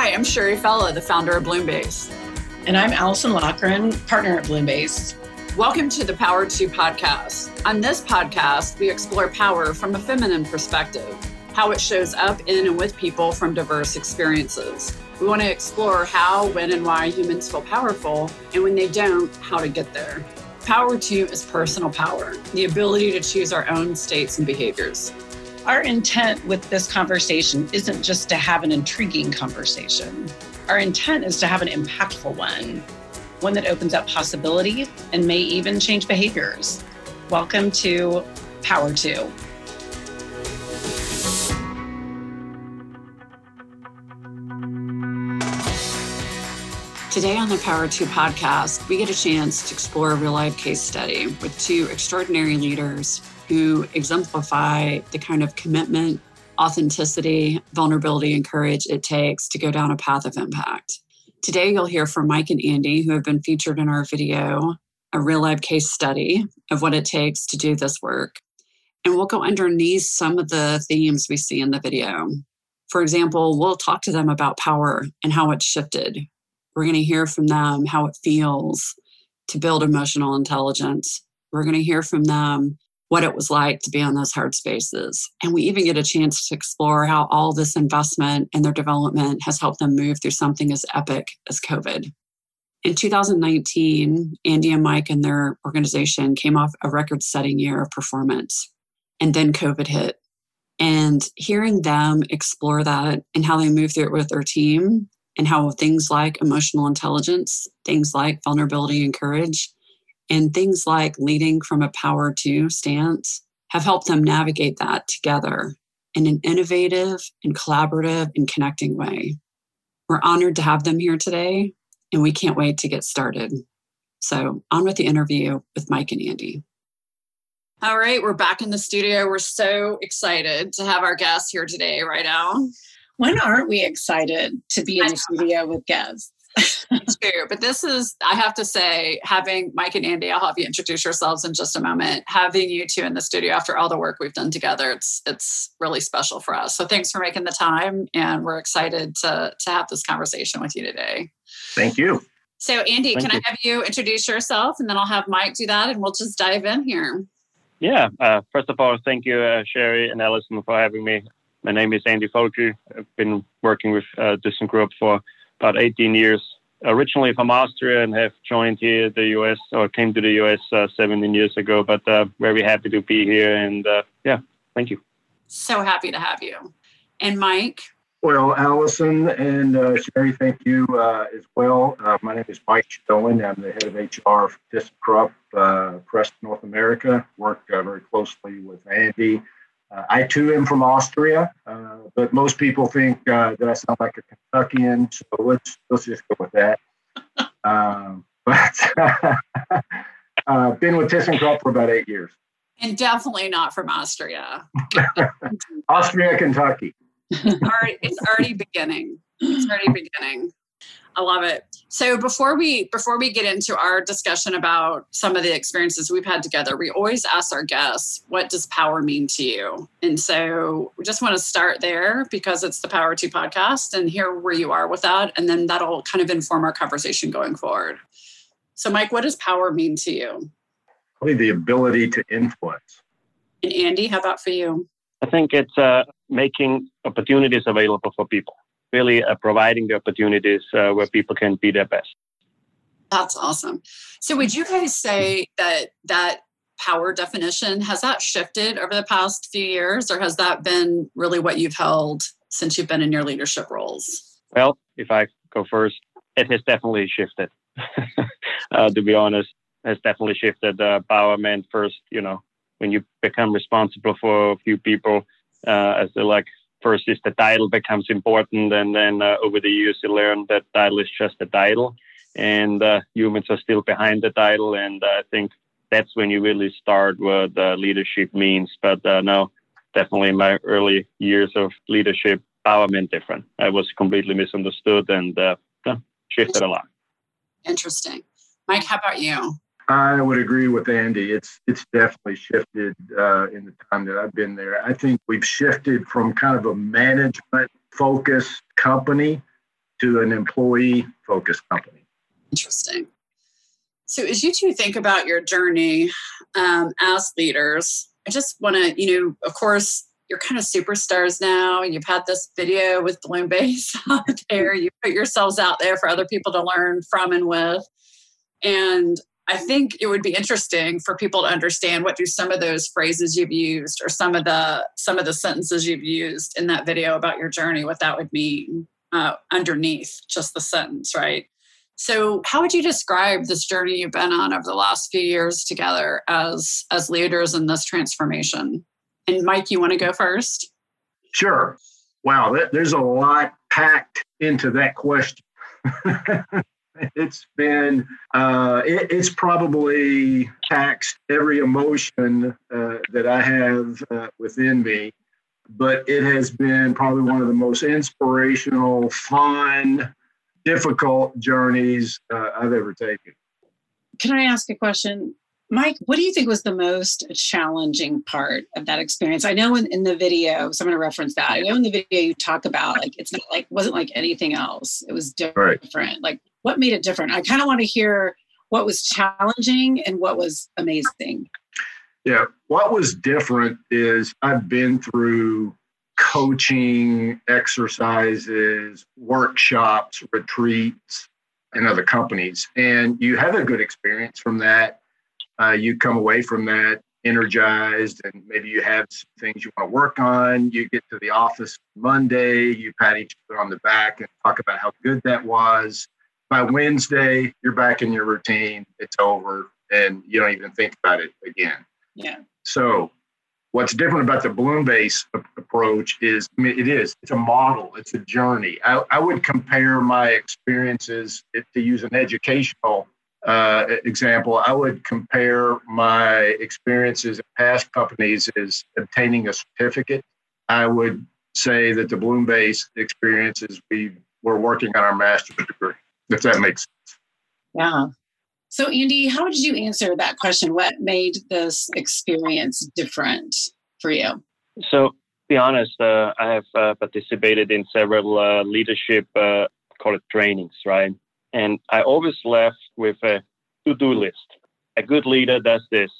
Hi, I'm Sherry Fella, the founder of Bloombase. And I'm Allison Lochran, partner at Bloombase. Welcome to the Power 2 podcast. On this podcast, we explore power from a feminine perspective, how it shows up in and with people from diverse experiences. We want to explore how, when, and why humans feel powerful, and when they don't, how to get there. Power 2 is personal power, the ability to choose our own states and behaviors. Our intent with this conversation isn't just to have an intriguing conversation. Our intent is to have an impactful one, one that opens up possibility and may even change behaviors. Welcome to Power 2. Today on the Power 2 podcast, we get a chance to explore a real life case study with two extraordinary leaders who exemplify the kind of commitment, authenticity, vulnerability, and courage it takes to go down a path of impact. Today, you'll hear from Mike and Andy, who have been featured in our video, a real life case study of what it takes to do this work. And we'll go underneath some of the themes we see in the video. For example, we'll talk to them about power and how it's shifted. We're going to hear from them how it feels to build emotional intelligence. We're going to hear from them what it was like to be on those hard spaces. And we even get a chance to explore how all this investment and their development has helped them move through something as epic as COVID. In 2019, Andy and Mike and their organization came off a record setting year of performance. And then COVID hit. And hearing them explore that and how they move through it with their team and how things like emotional intelligence, things like vulnerability and courage, and things like leading from a power to stance have helped them navigate that together in an innovative and collaborative and connecting way. We're honored to have them here today, and we can't wait to get started. So, on with the interview with Mike and Andy. All right, we're back in the studio. We're so excited to have our guests here today, right now. When aren't we excited to be in the studio with guests? It's true. But this is, I have to say, having Mike and Andy, I'll have you introduce yourselves in just a moment. Having you two in the studio after all the work we've done together, it's it's really special for us. So thanks for making the time. And we're excited to, to have this conversation with you today. Thank you. So, Andy, Thank can you. I have you introduce yourself and then I'll have Mike do that and we'll just dive in here. Yeah. Uh, first of all, thank you, uh, Sherry and Allison, for having me. My name is Andy Folger. I've been working with uh, Group for about 18 years. Originally from Austria and have joined here the US or came to the US uh, 17 years ago, but uh, very happy to be here. And uh, yeah, thank you. So happy to have you. And Mike? Well, Allison and uh, Sherry, thank you uh, as well. Uh, my name is Mike Stowen. I'm the head of HR for ThyssenKrupp, uh, Presta North America. Work very closely with Andy uh, I too am from Austria, uh, but most people think uh, that I sound like a Kentuckian, so let's let's just go with that. Um, but uh, been with ThyssenKrupp for about eight years, and definitely not from Austria. Austria, Kentucky. already, it's already beginning. It's already beginning. I love it. So before we before we get into our discussion about some of the experiences we've had together, we always ask our guests, "What does power mean to you?" And so we just want to start there because it's the Power Two podcast, and hear where you are with that, and then that'll kind of inform our conversation going forward. So, Mike, what does power mean to you? Probably the ability to influence. And Andy, how about for you? I think it's uh, making opportunities available for people really uh, providing the opportunities uh, where people can be their best. That's awesome. So, would you guys say that that power definition has that shifted over the past few years, or has that been really what you've held since you've been in your leadership roles? Well, if I go first, it has definitely shifted. uh, to be honest, has definitely shifted. Uh, power meant first, you know, when you become responsible for a few people, uh, as they like first is the title becomes important, and then uh, over the years you learn that title is just a title, and uh, humans are still behind the title. And I think that's when you really start what uh, leadership means. But uh, no, definitely my early years of leadership, power meant different. I was completely misunderstood and uh, shifted a lot. Interesting, Mike. How about you? I would agree with Andy. It's it's definitely shifted uh, in the time that I've been there. I think we've shifted from kind of a management focused company to an employee focused company. Interesting. So, as you two think about your journey um, as leaders, I just want to, you know, of course, you're kind of superstars now. You've had this video with Bloombase out there. You put yourselves out there for other people to learn from and with. And I think it would be interesting for people to understand what do some of those phrases you've used or some of the some of the sentences you've used in that video about your journey, what that would mean uh, underneath just the sentence, right? So, how would you describe this journey you've been on over the last few years together as as leaders in this transformation? And Mike, you want to go first? Sure. Wow, there's a lot packed into that question. it's been uh, it, it's probably taxed every emotion uh, that I have uh, within me, but it has been probably one of the most inspirational, fun, difficult journeys uh, I've ever taken. Can I ask a question? Mike, what do you think was the most challenging part of that experience? I know in, in the video, so I'm going to reference that. I know in the video you talk about like it's not like wasn't like anything else. It was different. Right. Like what made it different? I kind of want to hear what was challenging and what was amazing. Yeah, what was different is I've been through coaching exercises, workshops, retreats, in other companies, and you have a good experience from that uh, you come away from that energized and maybe you have some things you want to work on. You get to the office Monday, you pat each other on the back and talk about how good that was. By Wednesday, you're back in your routine, it's over, and you don't even think about it again. Yeah. So, what's different about the bloom base approach is I mean, it is it's a model it's a journey I, I would compare my experiences to use an educational uh, example, I would compare my experiences at past companies as obtaining a certificate. I would say that the Bloombase experiences we were working on our master's degree, if that makes sense. Yeah. So, Andy, how did you answer that question? What made this experience different for you? So, to be honest, uh, I have uh, participated in several uh, leadership, uh, call it trainings, right? And I always left with a to do list. A good leader does this,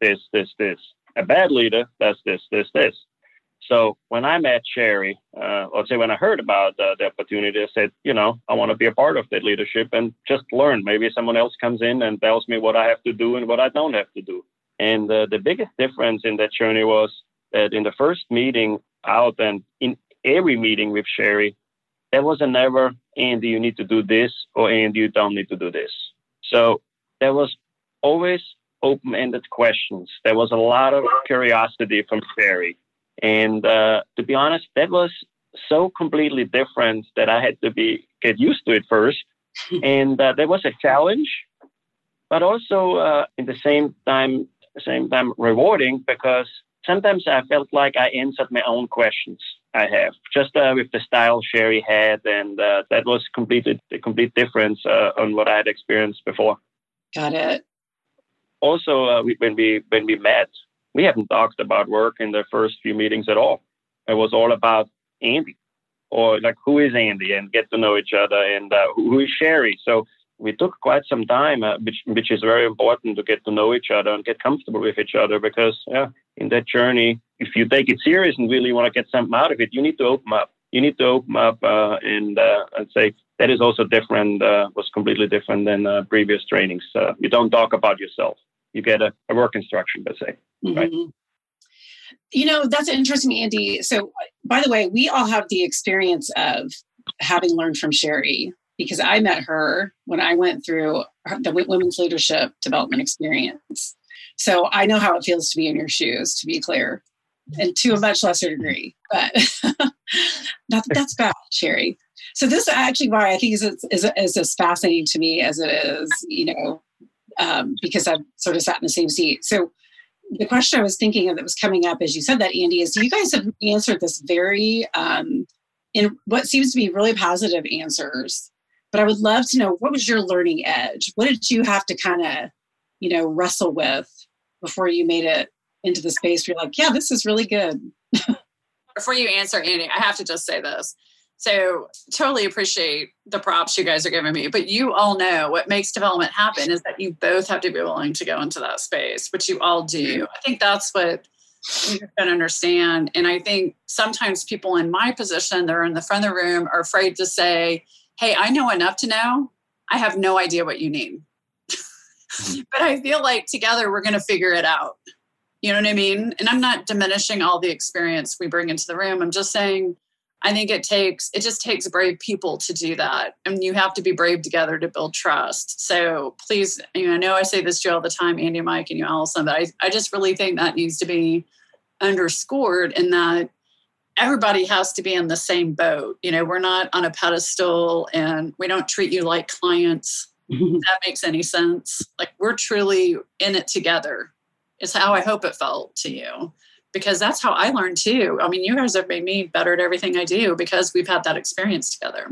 this, this, this. A bad leader does this, this, this. So when I met Sherry, uh, let's say when I heard about uh, the opportunity, I said, you know, I want to be a part of that leadership and just learn. Maybe someone else comes in and tells me what I have to do and what I don't have to do. And uh, the biggest difference in that journey was that in the first meeting out and in every meeting with Sherry, there was a never, Andy, you need to do this, or Andy, you don't need to do this. So there was always open-ended questions. There was a lot of curiosity from Sherry. And uh, to be honest, that was so completely different that I had to be get used to it first. and uh, there was a challenge, but also uh, in the same time, same time rewarding because sometimes I felt like I answered my own questions. I have just uh, with the style Sherry had, and uh, that was completely a complete difference uh, on what I had experienced before. Got it. Also, uh, we, when we when we met, we haven't talked about work in the first few meetings at all. It was all about Andy, or like who is Andy, and get to know each other, and uh, who is Sherry. So we took quite some time, uh, which which is very important to get to know each other and get comfortable with each other. Because yeah, in that journey, if you take it serious and really want to get something out of it, you need to open up. You need to open up uh, and uh, and say that is also different. Uh, was completely different than uh, previous trainings. Uh, you don't talk about yourself. You get a, a work instruction, let's say. Mm-hmm. Right. You know that's interesting, Andy. So, by the way, we all have the experience of having learned from Sherry because I met her when I went through the women's leadership development experience. So I know how it feels to be in your shoes, to be clear, and to a much lesser degree. But that, that's bad, Sherry. So this actually why I think is, is, is as fascinating to me as it is, you know, um, because I've sort of sat in the same seat. So the question I was thinking of that was coming up as you said that, Andy, is you guys have answered this very um, in what seems to be really positive answers but I would love to know what was your learning edge? What did you have to kind of, you know, wrestle with before you made it into the space where you're like, yeah, this is really good? Before you answer, Andy, I have to just say this. So totally appreciate the props you guys are giving me. But you all know what makes development happen is that you both have to be willing to go into that space, which you all do. Mm-hmm. I think that's what you can understand. And I think sometimes people in my position, they're in the front of the room, are afraid to say, Hey, I know enough to know. I have no idea what you need. Mm-hmm. but I feel like together we're going to figure it out. You know what I mean? And I'm not diminishing all the experience we bring into the room. I'm just saying I think it takes it just takes brave people to do that. And you have to be brave together to build trust. So please, you know, I know I say this to you all the time, Andy, Mike, and you, Allison, but I, I just really think that needs to be underscored in that everybody has to be in the same boat. You know, we're not on a pedestal and we don't treat you like clients. that makes any sense. Like we're truly in it together. Is how I hope it felt to you because that's how I learned too. I mean, you guys have made me better at everything I do because we've had that experience together.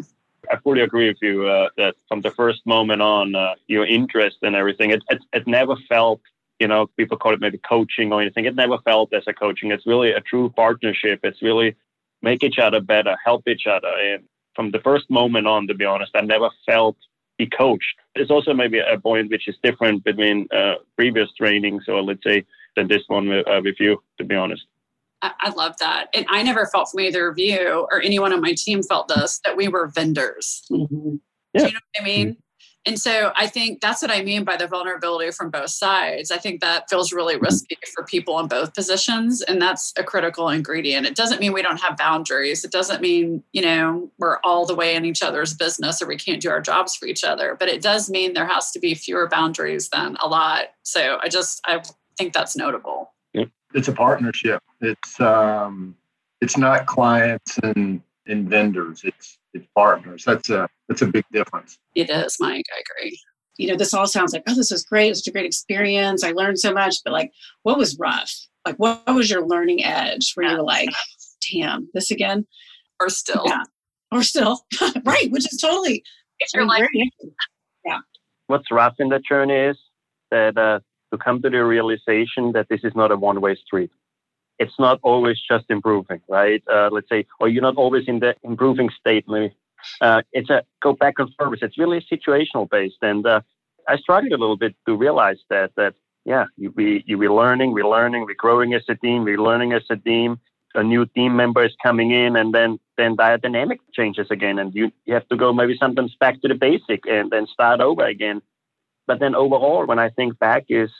I fully agree with you uh, that from the first moment on, uh, your interest and everything, it, it, it never felt, you know, people call it maybe coaching or anything. It never felt as a coaching. It's really a true partnership. It's really make each other better, help each other. And from the first moment on, to be honest, I never felt be coached. It's also maybe a point which is different between uh, previous trainings or let's say than this one with, uh, with you, to be honest. I, love that. And I never felt from either of you or anyone on my team felt this that we were vendors. Mm-hmm. Yeah. Do you know what I mean? And so I think that's what I mean by the vulnerability from both sides. I think that feels really mm-hmm. risky for people in both positions. And that's a critical ingredient. It doesn't mean we don't have boundaries. It doesn't mean, you know, we're all the way in each other's business or we can't do our jobs for each other. But it does mean there has to be fewer boundaries than a lot. So I just, I think that's notable. It's a partnership. It's um, it's not clients and, and vendors. It's it's partners. That's a that's a big difference. It is, Mike. I agree. You know, this all sounds like, oh, this is great. It's a great experience. I learned so much. But like, what was rough? Like, what was your learning edge where yeah. you were like, damn, this again? Or still. Yeah. Or still. right. Which is totally, if you're like, yeah. What's rough in the journey is that uh, to come to the realization that this is not a one way street. It's not always just improving, right? Uh, let's say, or you're not always in the improving state. Maybe uh, it's a go back and forth. It's really situational based, and uh, I struggled a little bit to realize that that yeah, you, we you we're learning, we're learning, we're growing as a team, we're learning as a team. A new team member is coming in, and then then dynamic changes again, and you you have to go maybe sometimes back to the basic and then start over again. But then overall, when I think back, is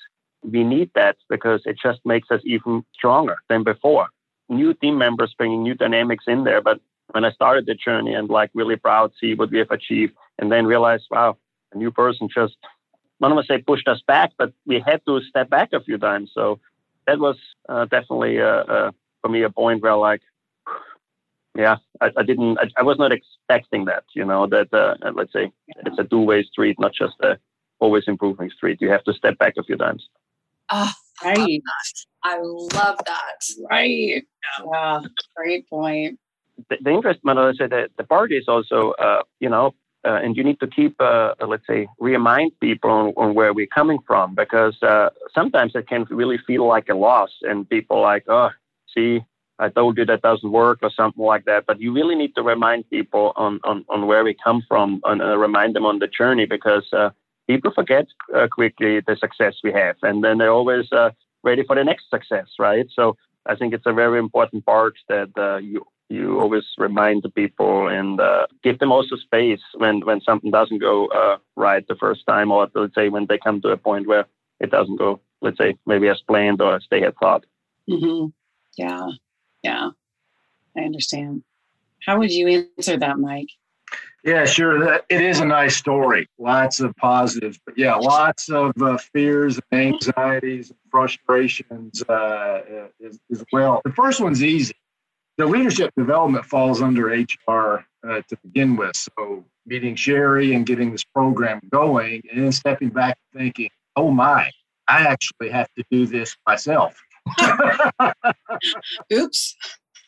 we need that because it just makes us even stronger than before. New team members bringing new dynamics in there. But when I started the journey and like really proud to see what we have achieved, and then realize, wow, a new person just, I don't want to say pushed us back, but we had to step back a few times. So that was uh, definitely uh, uh, for me a point where like, yeah, I, I didn't, I, I, was not expecting that, you know, that uh, let's say it's a two-way street, not just a always improving street. You have to step back a few times. Oh, right. I love that. Right. Yeah. Great point. The, the interest, Manuel, said that the party is also, uh, you know, uh, and you need to keep, uh, let's say, remind people on, on, where we're coming from because uh, sometimes it can really feel like a loss, and people like, oh, see, I told you that doesn't work or something like that. But you really need to remind people on, on, on where we come from and uh, remind them on the journey because uh, people forget uh, quickly the success we have, and then they're always uh, ready for the next success, right? So I think it's a very important part that uh, you you always remind the people and uh, give them also space when when something doesn't go uh, right the first time, or let's say when they come to a point where it doesn't go, let's say maybe as planned or as they had thought. Mm-hmm. Yeah, yeah, I understand. How would you answer that, Mike? Yeah, sure. It is a nice story. Lots of positives, but yeah, lots of uh, fears and anxieties and frustrations uh, as, as, well. The first one's easy. The leadership development falls under HR uh, to begin with. So meeting Sherry and getting this program going, and then stepping back and thinking, "Oh my, I actually have to do this myself." Oops.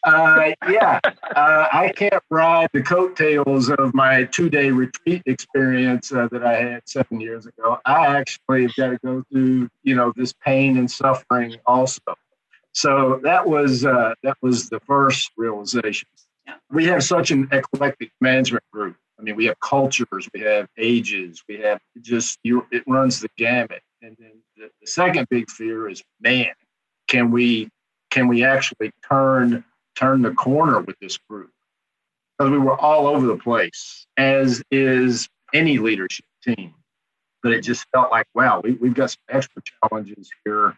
Uh, yeah, uh, I can't ride the coattails of my two day retreat experience uh, that I had seven years ago. I actually have got to go through, you know, this pain and suffering also. So that was uh, that was the first realization. We have such an eclectic management group. I mean, we have cultures, we have ages, we have just you. It runs the gamut. And then the, the second big fear is, man, can we can we actually turn turn the corner with this group? Because we were all over the place, as is any leadership team. But it just felt like, wow, we, we've got some extra challenges here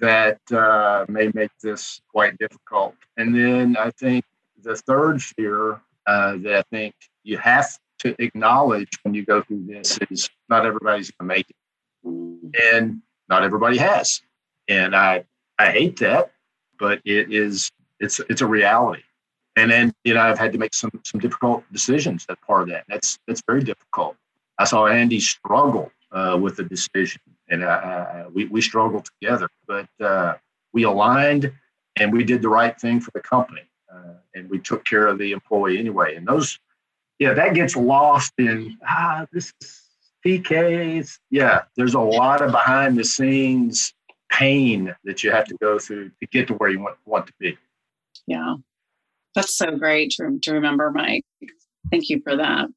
that uh, may make this quite difficult. And then I think the third fear uh, that I think you have to acknowledge when you go through this is not everybody's going to make it, and not everybody has. And I I hate that, but it is it's it's a reality. And then you know I've had to make some some difficult decisions as part of that. That's that's very difficult. I saw Andy struggle uh, with the decision, and we we struggled together, but uh, we aligned and we did the right thing for the company, uh, and we took care of the employee anyway. And those, yeah, that gets lost in ah, this is PKs. Yeah, there's a lot of behind the scenes pain that you have to go through to get to where you want want to be. Yeah, that's so great to to remember, Mike. Thank you for that.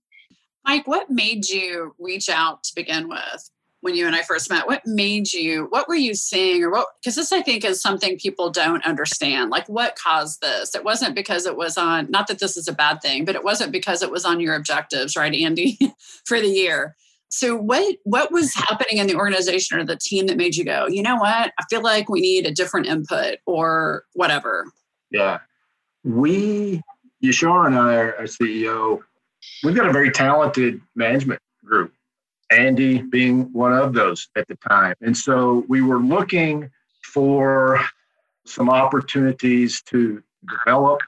Mike, what made you reach out to begin with when you and I first met? What made you, what were you seeing or what, because this I think is something people don't understand. Like what caused this? It wasn't because it was on, not that this is a bad thing, but it wasn't because it was on your objectives, right, Andy, for the year. So what what was happening in the organization or the team that made you go, you know what? I feel like we need a different input or whatever. Yeah. We Yashar and I, our CEO, we've got a very talented management group, Andy being one of those at the time. And so we were looking for some opportunities to develop.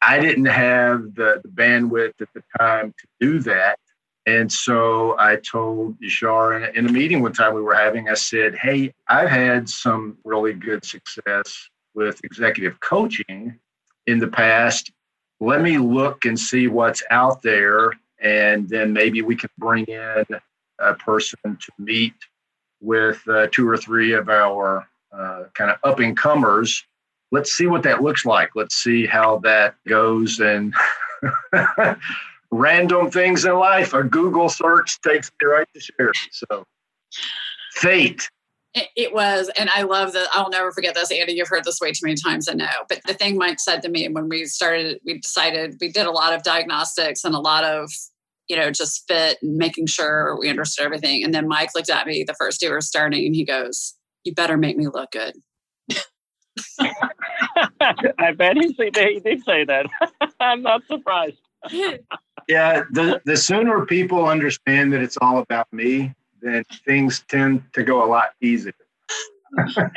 I didn't have the, the bandwidth at the time to do that. And so I told Yashar in a, in a meeting one time we were having, I said, Hey, I've had some really good success with executive coaching in the past let me look and see what's out there, and then maybe we can bring in a person to meet with uh, two or three of our uh, kind of up and comers. Let's see what that looks like. Let's see how that goes. And random things in life, a Google search takes me right to Sherry. So, fate it, was, and I love that. I'll never forget this, Andy. You've heard this way too many times, I know. But the thing Mike said to me when we started, we decided we did a lot of diagnostics and a lot of, you know, just fit and making sure we understood everything. And then Mike looked at me the first day we were starting, and he goes, "You better make me look good." I bet he, he did say that. I'm not surprised. yeah, the the sooner people understand that it's all about me, then things tend to go a lot easier. your,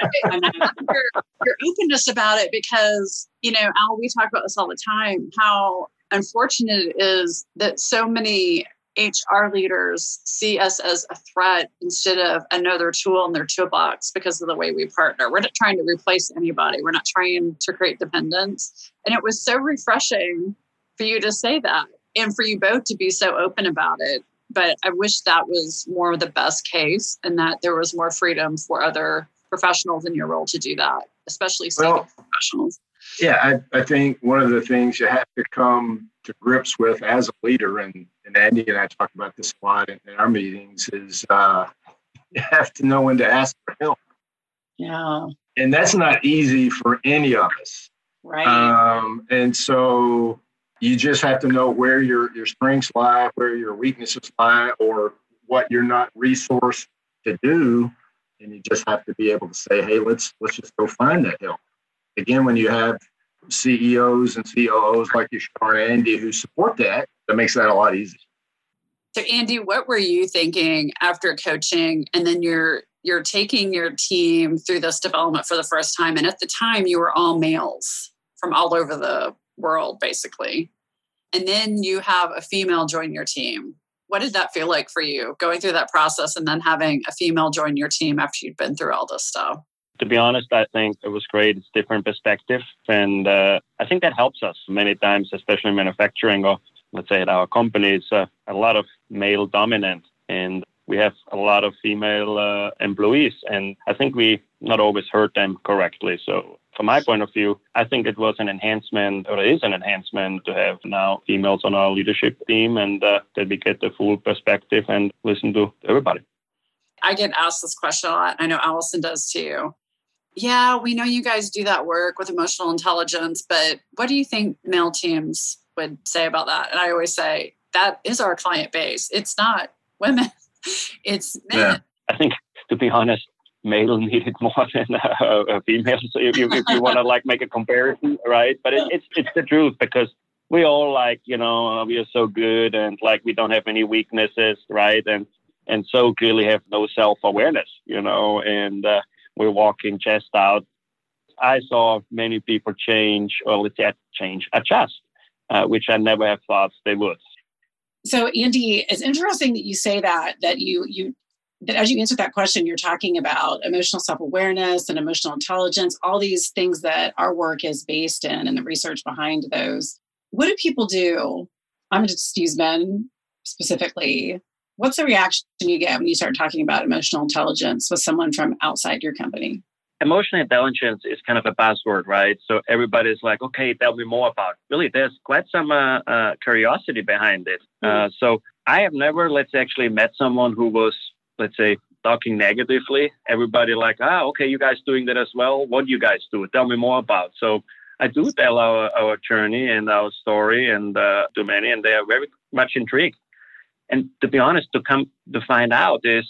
your openness about it because you know al we talk about this all the time how unfortunate it is that so many hr leaders see us as a threat instead of another tool in their toolbox because of the way we partner. We're not trying to replace anybody. We're not trying to create dependence. And it was so refreshing for you to say that and for you both to be so open about it but I wish that was more the best case and that there was more freedom for other professionals in your role to do that, especially well, professionals. Yeah, I, I think one of the things you have to come to grips with as a leader, and, and Andy and I talk about this a lot in, in our meetings, is uh, you have to know when to ask for help. Yeah. And that's not easy for any of us. Right. Um, and so you just have to know where your, your strengths lie, where your weaknesses lie, or what you're not resourced to do. And you just have to be able to say, hey, let's let's just go find that help. Again, when you have CEOs and COOs like you, and Andy, who support that, that makes that a lot easier. So, Andy, what were you thinking after coaching, and then you're you're taking your team through this development for the first time, and at the time you were all males from all over the world, basically. And then you have a female join your team. What did that feel like for you going through that process and then having a female join your team after you'd been through all this stuff? To be honest, I think it was great. It's different perspective. And uh, I think that helps us many times, especially in manufacturing or let's say at our company, it's uh, a lot of male dominant. And we have a lot of female uh, employees. And I think we not always heard them correctly. So from my point of view, I think it was an enhancement, or it is an enhancement to have now females on our leadership team and uh, that we get the full perspective and listen to everybody. I get asked this question a lot. I know Allison does too. Yeah, we know you guys do that work with emotional intelligence, but what do you think male teams would say about that? And I always say, that is our client base. It's not women, it's men. Yeah. I think, to be honest, male needed more than a, a female. So if you, if you want to like make a comparison, right? But it, it's it's the truth because we all like you know we are so good and like we don't have any weaknesses, right? And and so clearly have no self awareness, you know, and uh, we're walking chest out. I saw many people change, or let's say change, adjust, uh, which I never have thought they would. So, Andy, it's interesting that you say that that you you that as you answer that question, you're talking about emotional self awareness and emotional intelligence, all these things that our work is based in and the research behind those. What do people do? I'm going to just use men specifically. What's the reaction you get when you start talking about emotional intelligence with someone from outside your company? Emotional intelligence is kind of a buzzword, right? So everybody's like, okay, tell me more about. It. Really, there's quite some uh, uh, curiosity behind it. Mm-hmm. Uh, so I have never, let's actually met someone who was let's say talking negatively everybody like ah okay you guys doing that as well. What do you guys do? Tell me more about. So i do tell our, our journey and our story and uh, to many and they are very much intrigued. And to be honest to come to find out is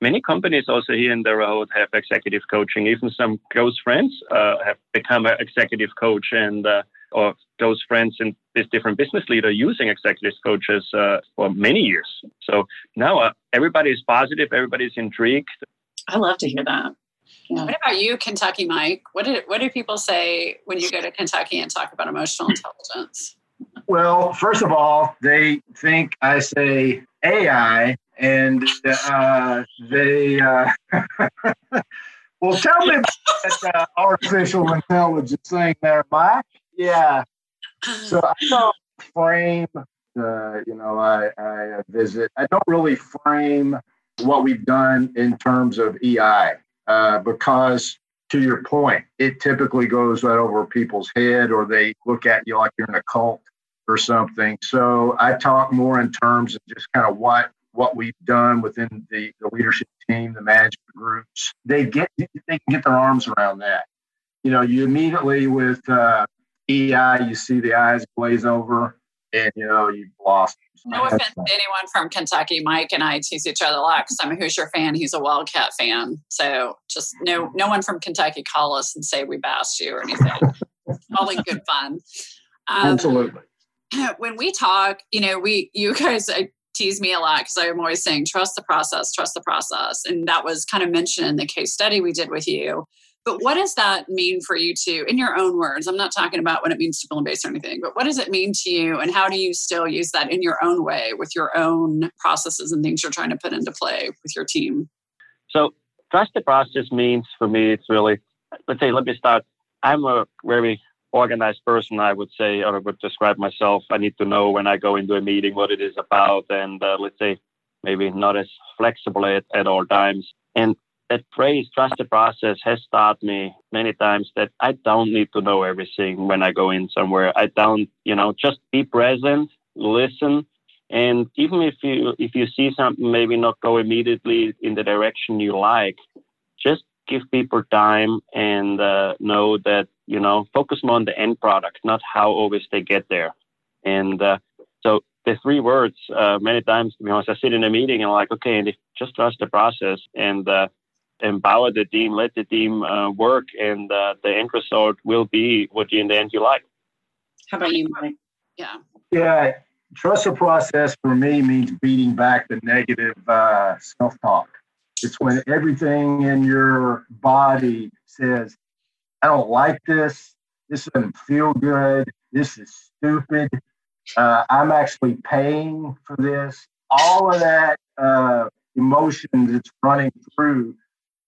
many companies also here in the road have executive coaching. Even some close friends uh, have become an executive coach and uh, or those friends and this different business leader using executive coaches uh, for many years. So now uh, everybody is positive, everybody's intrigued. I love to hear that. Yeah. What about you, Kentucky Mike? What did what do people say when you go to Kentucky and talk about emotional intelligence? Well, first of all, they think I say AI, and uh, they uh, well tell me about uh, artificial intelligence thing there, Mike. Yeah. So I don't frame the, you know, I, I visit, I don't really frame what we've done in terms of EI uh, because to your point, it typically goes right over people's head or they look at you like you're in a cult or something. So I talk more in terms of just kind of what what we've done within the, the leadership team, the management groups. They get they can get their arms around that. You know, you immediately with uh, EI, you see the eyes glaze over, and you know you've lost. No offense to anyone from Kentucky. Mike and I tease each other a lot because I'm a Hoosier fan. He's a Wildcat fan. So just no, no one from Kentucky call us and say we bashed you or anything. All in good fun. Um, Absolutely. When we talk, you know, we you guys I tease me a lot because I'm always saying trust the process, trust the process, and that was kind of mentioned in the case study we did with you. But what does that mean for you to, in your own words? I'm not talking about what it means to build and base or anything, but what does it mean to you and how do you still use that in your own way with your own processes and things you're trying to put into play with your team? So trust the process means for me, it's really, let's say, let me start. I'm a very organized person, I would say, or I would describe myself. I need to know when I go into a meeting what it is about, and uh, let's say maybe not as flexible at, at all times. And that phrase, trust the process, has taught me many times that I don't need to know everything when I go in somewhere. I don't, you know, just be present, listen, and even if you if you see something maybe not go immediately in the direction you like, just give people time and uh, know that you know focus more on the end product, not how always they get there. And uh, so the three words, uh, many times, to be honest, I sit in a meeting and I'm like, okay, and just trust the process and uh, empower the team, let the team uh, work, and uh, the end result will be what you in the end you like. How about you, Mike? Yeah. Yeah. Trust the process for me means beating back the negative uh, self talk. It's when everything in your body says, I don't like this. This doesn't feel good. This is stupid. Uh, I'm actually paying for this. All of that uh, emotion that's running through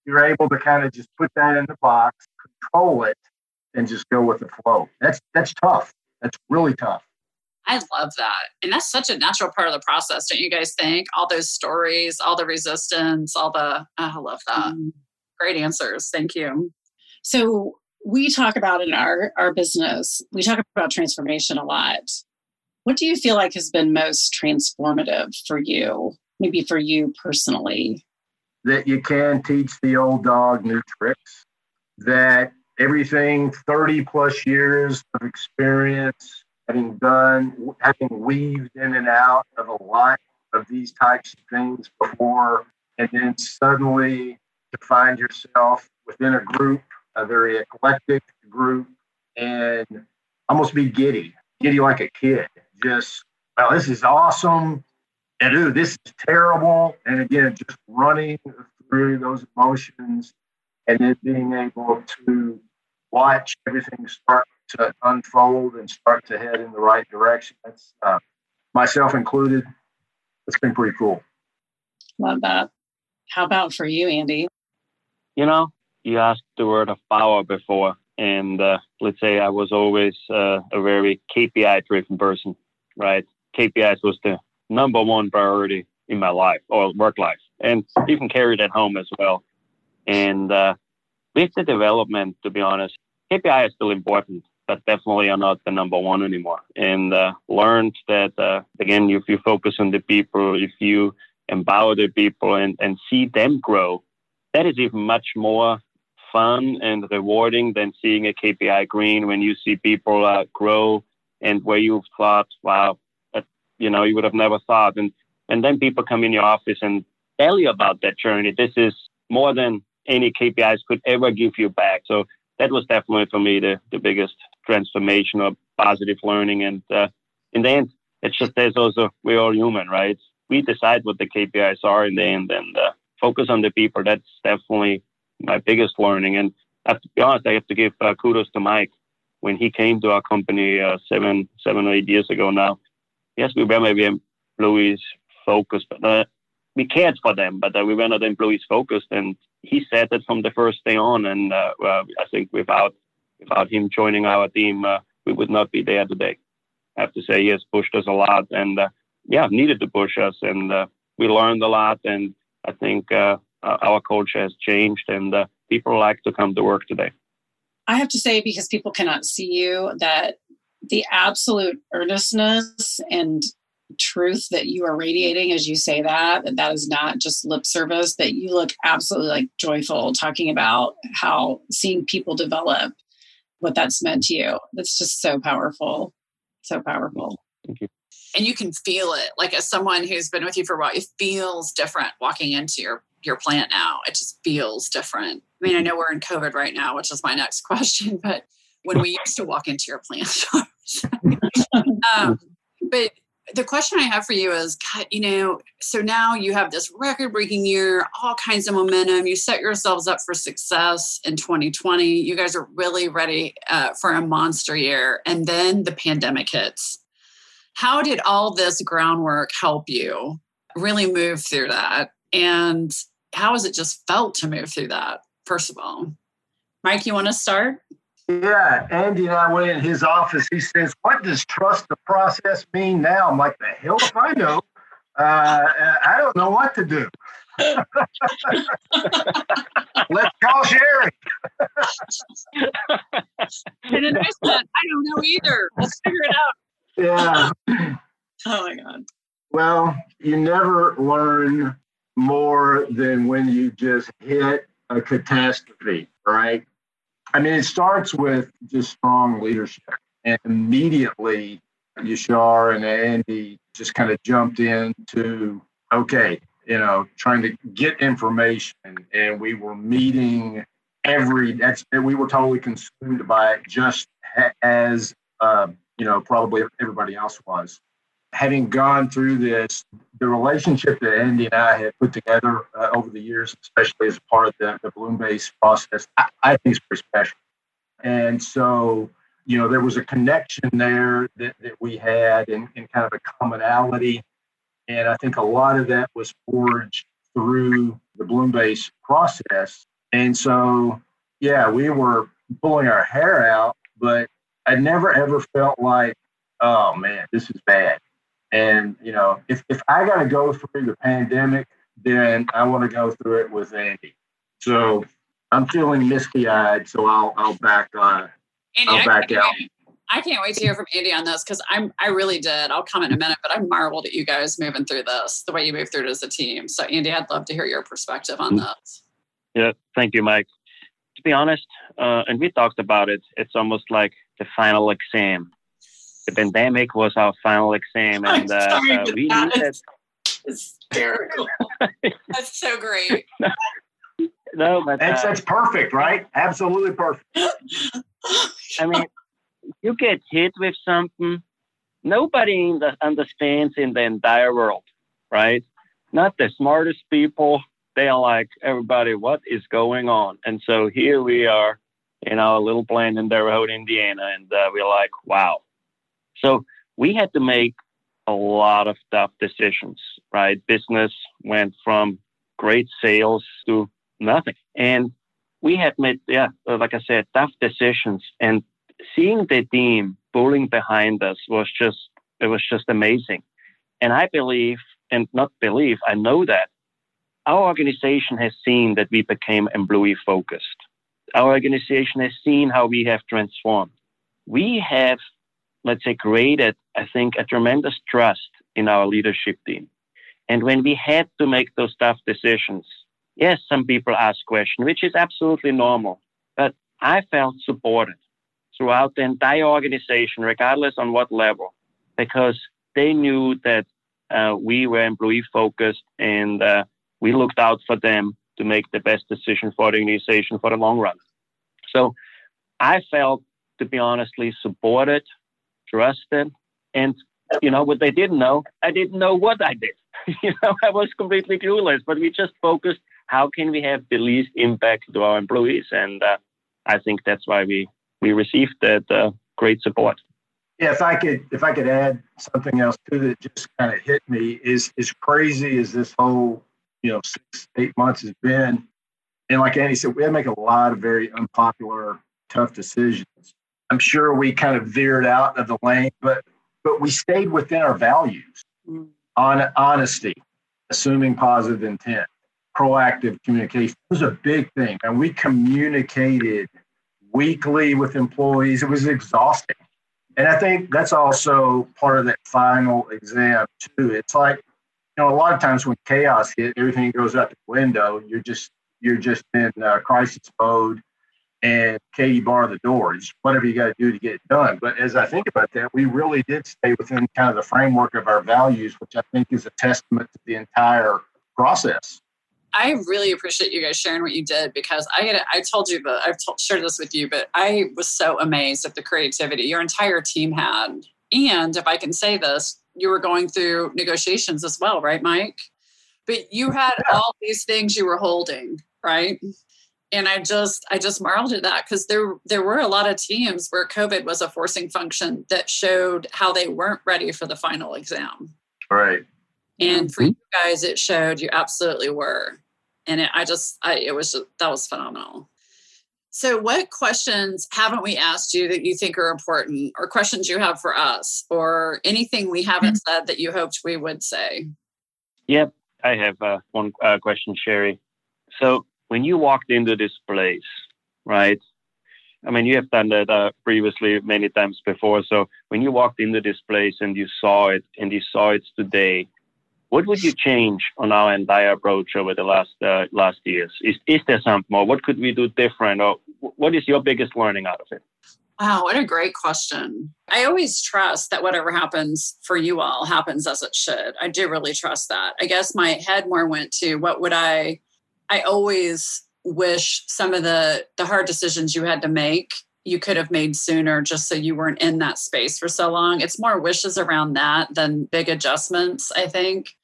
you're able to kind of just put that in the box, control it, and just go with the flow. That's that's tough. That's really tough. I love that. And that's such a natural part of the process, don't you guys think? All those stories, all the resistance, all the, oh, I love that. Mm. Great answers. Thank you. So, we talk about in our, our business, we talk about transformation a lot. What do you feel like has been most transformative for you, maybe for you personally? That you can teach the old dog new tricks, that everything 30 plus years of experience, having done, having weaved in and out of a lot of these types of things before, and then suddenly to find yourself within a group, a very eclectic group, and almost be giddy, giddy like a kid. Just, well, this is awesome. And ooh, this is terrible. And again, just running through those emotions and then being able to watch everything start to unfold and start to head in the right direction. That's uh, myself included. It's been pretty cool. Love that. How about for you, Andy? You know, you asked the word of power before, and uh, let's say I was always uh, a very KPI driven person, right? KPIs was the number one priority in my life or work life, and even carried at home as well. And uh, with the development, to be honest, KPI is still important, but definitely are not the number one anymore. And uh, learned that, uh, again, if you focus on the people, if you empower the people and, and see them grow, that is even much more fun and rewarding than seeing a KPI green when you see people uh, grow and where you've thought, wow, you know, you would have never thought. And, and then people come in your office and tell you about that journey. This is more than any KPIs could ever give you back. So that was definitely for me the, the biggest transformation or positive learning. And uh, in the end, it's just there's also we're all human, right? We decide what the KPIs are in the end and uh, focus on the people. That's definitely my biggest learning. And I have to be honest, I have to give uh, kudos to Mike when he came to our company uh, seven, seven or eight years ago now. Yes, we were maybe employees focused, but uh, we cared for them, but uh, we were not employees focused. And he said that from the first day on. And uh, I think without without him joining our team, uh, we would not be there today. I have to say he has pushed us a lot, and uh, yeah, needed to push us, and uh, we learned a lot. And I think our culture has changed, and people like to come to work today. I have to say, because people cannot see you, that the absolute earnestness and truth that you are radiating as you say that that that is not just lip service that you look absolutely like joyful talking about how seeing people develop what that's meant to you. That's just so powerful so powerful. Thank you. And you can feel it. Like as someone who's been with you for a while it feels different walking into your your plant now. It just feels different. I mean i know we're in covid right now which is my next question but when we used to walk into your plant um, but the question I have for you is, you know, so now you have this record breaking year, all kinds of momentum. You set yourselves up for success in 2020. You guys are really ready uh, for a monster year. And then the pandemic hits. How did all this groundwork help you really move through that? And how has it just felt to move through that, first of all? Mike, you want to start? Yeah, Andy and I went in his office. He says, "What does trust the process mean now?" I'm like, "The hell if I know. Uh, I don't know what to do." Let's call Sherry. and then I said, "I don't know either. Let's figure it out." Yeah. oh my god. Well, you never learn more than when you just hit a catastrophe, right? I mean, it starts with just strong leadership. And immediately, Yashar and Andy just kind of jumped into, okay, you know, trying to get information. And we were meeting every, that's, we were totally consumed by it just as, uh, you know, probably everybody else was. Having gone through this, the relationship that Andy and I have put together uh, over the years, especially as part of the, the Bloom based process, I, I think is pretty special. And so, you know, there was a connection there that, that we had and, and kind of a commonality. And I think a lot of that was forged through the Bloom Base process. And so, yeah, we were pulling our hair out, but I never ever felt like, oh man, this is bad. And, you know, if, if I got to go through the pandemic, then I want to go through it with Andy. So I'm feeling misty eyed, so I'll I'll back uh, Andy, I'll back I out. I can't wait to hear from Andy on this because I'm I really did. I'll comment in a minute, but I marveled at you guys moving through this, the way you moved through it as a team. So Andy, I'd love to hear your perspective on mm. this. Yeah, thank you, Mike. To be honest, uh, and we talked about it, it's almost like the final exam. The pandemic was our final exam, and uh, uh, we needed. Hysterical. That's so great. no, but that's, uh, that's perfect, right? Absolutely perfect. I mean, you get hit with something nobody understands in the entire world, right? Not the smartest people. They are like, everybody, what is going on? And so here we are in our little plant in Terre Haute, Indiana, and uh, we're like, wow. So we had to make a lot of tough decisions, right? Business went from great sales to nothing. And we had made, yeah, uh, like I said, tough decisions. And seeing the team pulling behind us was just, it was just amazing. And I believe, and not believe, I know that our organization has seen that we became employee focused. Our organization has seen how we have transformed. We have, let's say, created, I think, a tremendous trust in our leadership team. And when we had to make those tough decisions, yes, some people ask questions, which is absolutely normal. But I felt supported throughout the entire organization, regardless on what level, because they knew that uh, we were employee focused and uh, we looked out for them to make the best decision for the organization for the long run. So I felt, to be honestly, supported, trusted, and you know what they didn't know, I didn't know what I did. you know, I was completely clueless, but we just focused how can we have the least impact to our employees, and uh, I think that's why we we received that uh, great support. Yeah, if I could if I could add something else to that just kind of hit me is as crazy as this whole you know six eight months has been, and like Andy said, we had to make a lot of very unpopular, tough decisions. I'm sure we kind of veered out of the lane, but but we stayed within our values mm. on honesty, assuming positive intent, proactive communication. It was a big thing, and we communicated weekly with employees. It was exhausting. And I think that's also part of that final exam too. It's like, you know, a lot of times when chaos hit, everything goes out the window. You're just you're just in uh, crisis mode, and Katie bar the doors, whatever you got to do to get it done. But as I think about that, we really did stay within kind of the framework of our values, which I think is a testament to the entire process. I really appreciate you guys sharing what you did because I had, I told you that I've told, shared this with you, but I was so amazed at the creativity your entire team had. And if I can say this, you were going through negotiations as well, right, Mike? But you had yeah. all these things you were holding, right? And I just I just marveled at that because there there were a lot of teams where COVID was a forcing function that showed how they weren't ready for the final exam. Right. And for mm-hmm. you guys, it showed you absolutely were and it, I just, I, it was just, that was phenomenal. So, what questions haven't we asked you that you think are important, or questions you have for us, or anything we haven't mm-hmm. said that you hoped we would say? Yep, I have uh, one uh, question, Sherry. So, when you walked into this place, right? I mean, you have done that uh, previously many times before. So, when you walked into this place and you saw it, and you saw it today, what would you change on our entire approach over the last uh, last years? Is is there something more? What could we do different, or what is your biggest learning out of it? Wow, what a great question. I always trust that whatever happens for you all happens as it should. I do really trust that. I guess my head more went to what would I I always wish some of the the hard decisions you had to make you could have made sooner just so you weren't in that space for so long. It's more wishes around that than big adjustments, I think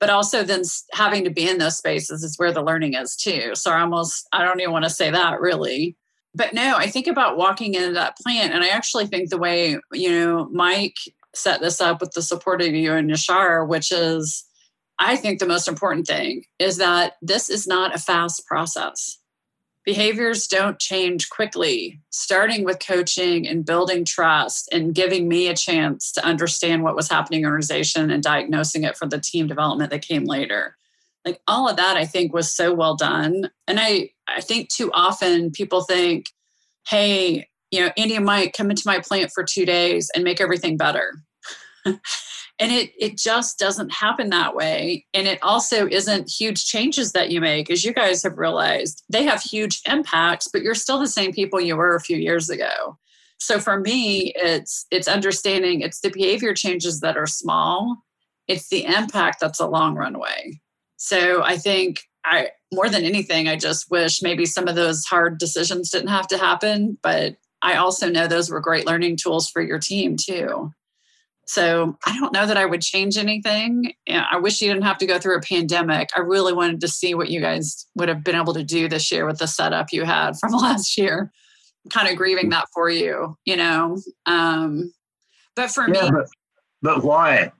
but also then having to be in those spaces is where the learning is too. So I almost, I don't even want to say that really. But no, I think about walking into that plant, and I actually think the way, you know, Mike set this up with the support of you and Yashar, which is, I think the most important thing is that this is not a fast process behaviors don't change quickly. Starting with coaching and building trust and giving me a chance to understand what was happening in organization and diagnosing it for the team development that came later. Like all of that, I think was so well done. And I, I think too often people think, hey, you know, Andy and Mike come into my plant for two days and make everything better. and it it just doesn't happen that way. And it also isn't huge changes that you make, as you guys have realized. They have huge impacts, but you're still the same people you were a few years ago. So for me, it's it's understanding it's the behavior changes that are small. It's the impact that's a long runway. So I think I more than anything, I just wish maybe some of those hard decisions didn't have to happen. But I also know those were great learning tools for your team too. So I don't know that I would change anything. I wish you didn't have to go through a pandemic. I really wanted to see what you guys would have been able to do this year with the setup you had from last year. kind of grieving that for you, you know. Um, but for yeah, me, but, but why?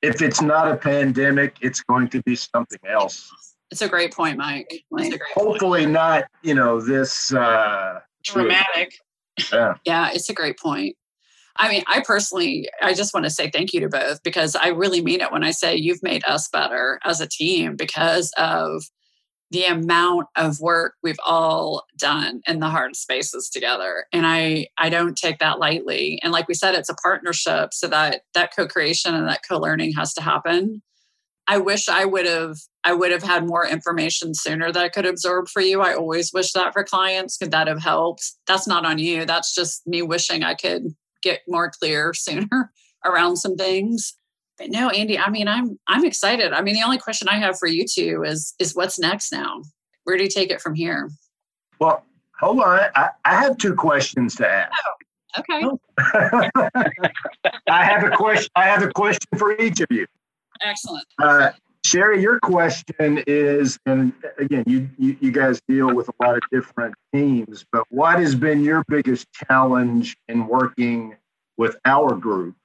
If it's not a pandemic, it's going to be something else. It's a great point, Mike. Great Hopefully point. not, you know, this uh dramatic. Yeah. yeah, it's a great point. I mean, I personally, I just want to say thank you to both because I really mean it when I say you've made us better as a team because of the amount of work we've all done in the hard spaces together and i i don't take that lightly and like we said it's a partnership so that that co-creation and that co-learning has to happen I wish I would have I would have had more information sooner that I could absorb for you. I always wish that for clients. Could that have helped? That's not on you. That's just me wishing I could get more clear sooner around some things. But no, Andy, I mean I'm I'm excited. I mean the only question I have for you two is is what's next now? Where do you take it from here? Well, hold on. I, I have two questions to ask. Oh, okay. I have a question. I have a question for each of you. Excellent. Uh, Sherry, your question is, and again, you, you, you guys deal with a lot of different teams, but what has been your biggest challenge in working with our group?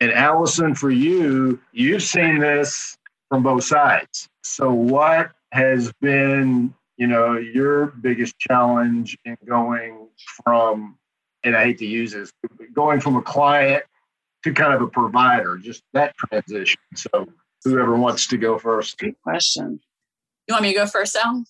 And Allison, for you, you've seen this from both sides. So, what has been, you know, your biggest challenge in going from, and I hate to use this, going from a client to kind of a provider, just that transition. So whoever wants to go first. Good question. You want me to go first, Al?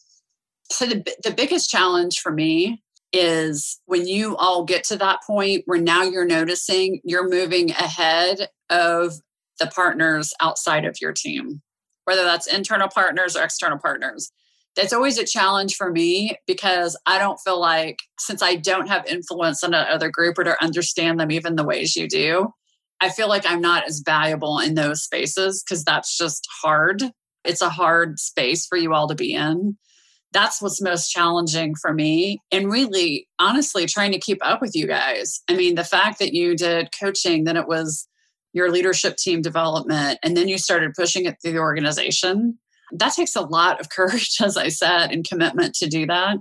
So the, the biggest challenge for me is when you all get to that point where now you're noticing you're moving ahead of the partners outside of your team, whether that's internal partners or external partners. That's always a challenge for me because I don't feel like, since I don't have influence on another group or to understand them even the ways you do, I feel like I'm not as valuable in those spaces because that's just hard. It's a hard space for you all to be in. That's what's most challenging for me. And really, honestly, trying to keep up with you guys. I mean, the fact that you did coaching, then it was your leadership team development, and then you started pushing it through the organization. That takes a lot of courage, as I said, and commitment to do that.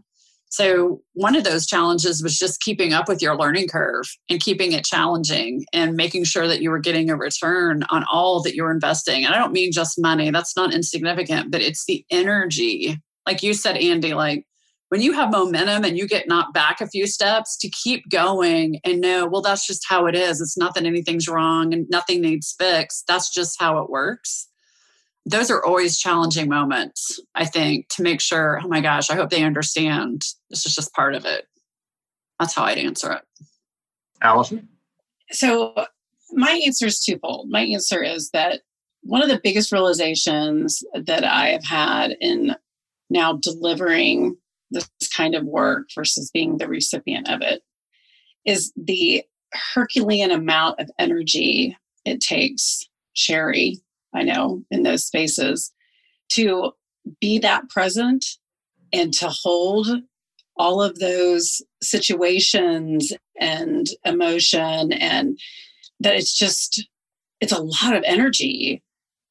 So, one of those challenges was just keeping up with your learning curve and keeping it challenging and making sure that you were getting a return on all that you're investing. And I don't mean just money, that's not insignificant, but it's the energy. Like you said, Andy, like when you have momentum and you get knocked back a few steps to keep going and know, well, that's just how it is. It's not that anything's wrong and nothing needs fixed. That's just how it works those are always challenging moments, I think, to make sure, oh my gosh, I hope they understand this is just part of it. That's how I'd answer it. Allison? So, my answer is twofold. My answer is that one of the biggest realizations that I have had in now delivering this kind of work versus being the recipient of it is the Herculean amount of energy it takes Sherry I know in those spaces to be that present and to hold all of those situations and emotion and that it's just it's a lot of energy.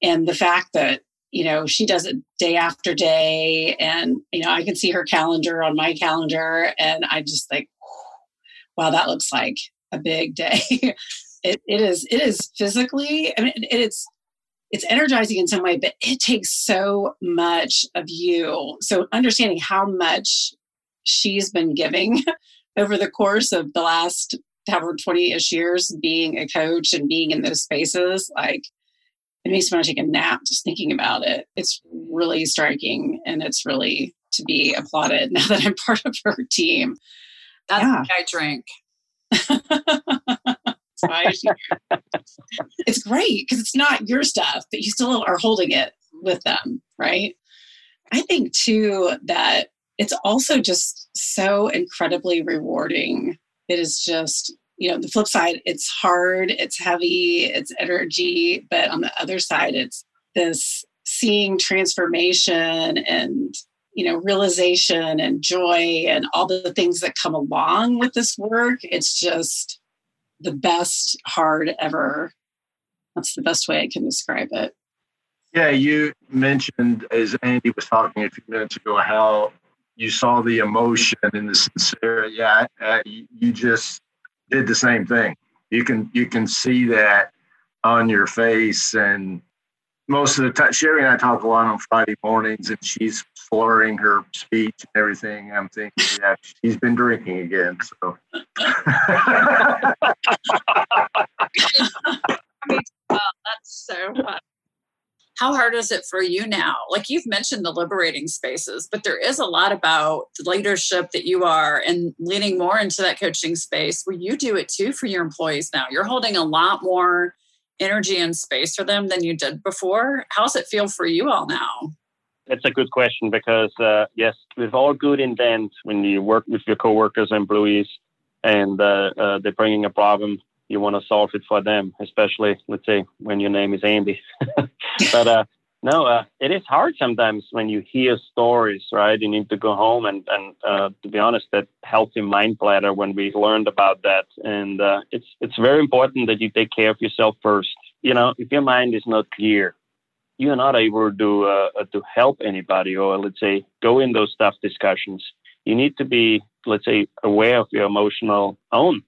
And the fact that you know she does it day after day and you know i can see her calendar on my calendar and i just like wow that looks like a big day. It, it is it is physically i mean it, it's it's energizing in some way, but it takes so much of you. So understanding how much she's been giving over the course of the last however 20-ish years being a coach and being in those spaces, like it makes me want to take a nap just thinking about it. It's really striking and it's really to be applauded now that I'm part of her team. That's yeah. I drink. it's great because it's not your stuff, but you still are holding it with them, right? I think too that it's also just so incredibly rewarding. It is just, you know, the flip side, it's hard, it's heavy, it's energy, but on the other side, it's this seeing transformation and you know realization and joy and all the things that come along with this work it's just the best hard ever. That's the best way i can describe it. Yeah you mentioned as andy was talking a few minutes ago how you saw the emotion and the sincerity. Yeah uh, you just did the same thing. You can you can see that on your face and most of the time, Sherry and I talk a lot on Friday mornings, and she's slurring her speech and everything. I'm thinking, yeah, she's been drinking again. So. uh, that's so fun. How hard is it for you now? Like you've mentioned the liberating spaces, but there is a lot about the leadership that you are and leaning more into that coaching space where you do it too for your employees now. You're holding a lot more energy and space for them than you did before. How's it feel for you all now? It's a good question because, uh, yes, with all good intent, when you work with your coworkers, employees, and uh, uh, they're bringing a problem, you want to solve it for them, especially, let's say, when your name is Andy. but uh, no, uh, it is hard sometimes when you hear stories, right? You need to go home and, and uh, to be honest, that healthy mind platter when we learned about that. And it's, it's very important that you take care of yourself first. You know, if your mind is not clear, you're not able to, uh, to help anybody or let's say go in those tough discussions. You need to be, let's say, aware of your emotional own,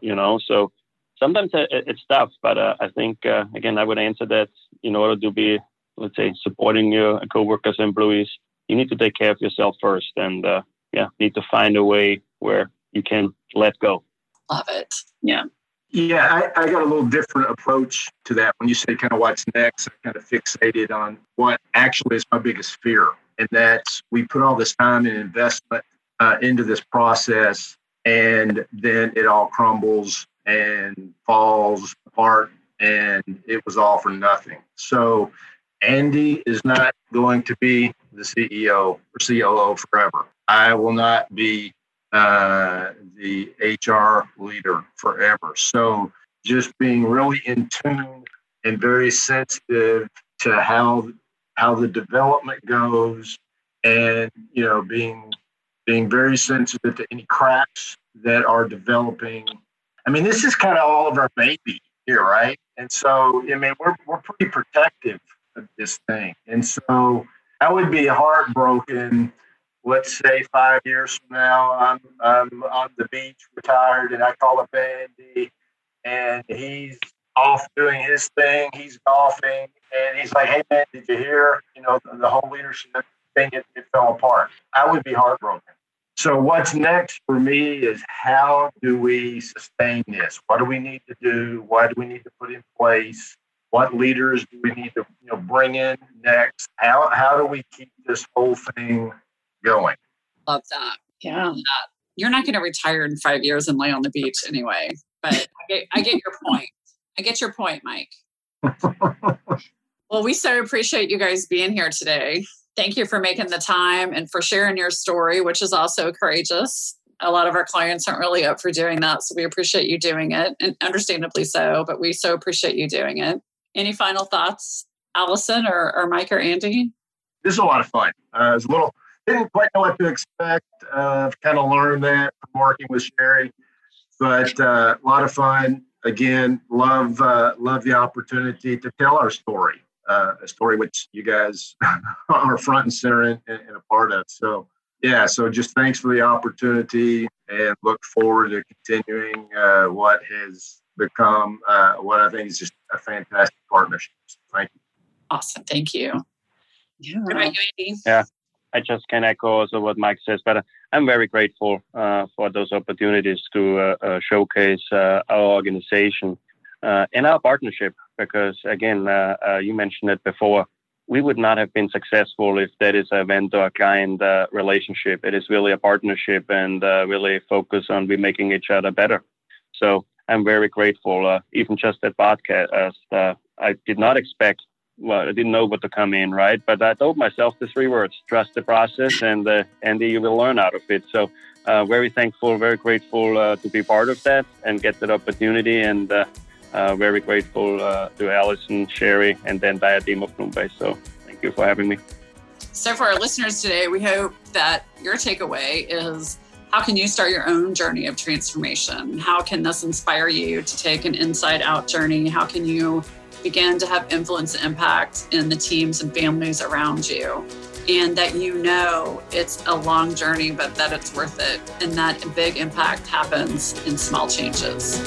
you know, so sometimes it's tough, but uh, I think, uh, again, I would answer that in order to be let's say supporting your coworkers, employees, you need to take care of yourself first, and uh, yeah, need to find a way where you can let go. Love it. Yeah. Yeah, I, I got a little different approach to that. When you say kind of what's next, I kind of fixated on what actually is my biggest fear. And that's we put all this time and investment uh, into this process, and then it all crumbles and falls apart, and it was all for nothing. So Andy is not going to be the CEO or COO forever. I will not be uh, the HR leader forever. So just being really in tune and very sensitive to how how the development goes, and you know being being very sensitive to any cracks that are developing. I mean, this is kind of all of our baby here, right? And so, I mean, we're we're pretty protective of this thing. And so I would be heartbroken. Let's say five years from now, I'm I'm on the beach, retired, and I call up Andy, and he's off doing his thing. He's golfing, and he's like, "Hey man, did you hear? You know, the, the whole leadership thing it, it fell apart." I would be heartbroken. So what's next for me is how do we sustain this? What do we need to do? What do we need to put in place? What leaders do we need to you know bring in next? How how do we keep this whole thing going? Love that. Yeah. You're not going to retire in five years and lay on the beach anyway. But I get, I get your point. I get your point, Mike. well, we so appreciate you guys being here today. Thank you for making the time and for sharing your story, which is also courageous. A lot of our clients aren't really up for doing that. So we appreciate you doing it, and understandably so, but we so appreciate you doing it. Any final thoughts, Allison or, or Mike or Andy? This is a lot of fun. Uh, it's a little, didn't quite know what to expect. Uh, I've kind of learned that from working with Sherry, but uh, a lot of fun. Again, love uh, love the opportunity to tell our story, uh, a story which you guys are front and center and a part of. So, yeah, so just thanks for the opportunity and look forward to continuing uh, what has become uh, what I think is just a fantastic partnership. So thank you. Awesome. Thank you. Yeah. You, yeah. I just can echo also what Mike says, but I'm very grateful uh, for those opportunities to uh, uh showcase uh, our organization uh, and our partnership. Because again, you mentioned it before, we would not have been successful if that is a vendor client uh, relationship. It is really a partnership and uh, really focus on we making each other better. So I'm very grateful, uh, even just at podcast. Uh, I did not expect, well, I didn't know what to come in, right? But I told myself the three words trust the process, and uh, Andy, you will learn out of it. So uh, very thankful, very grateful uh, to be part of that and get that opportunity. And uh, uh, very grateful uh, to Allison, Sherry, and then Diadem of Bloom So thank you for having me. So for our listeners today, we hope that your takeaway is how can you start your own journey of transformation? How can this inspire you to take an inside out journey? How can you begin to have influence and impact in the teams and families around you. And that you know it's a long journey, but that it's worth it, and that big impact happens in small changes.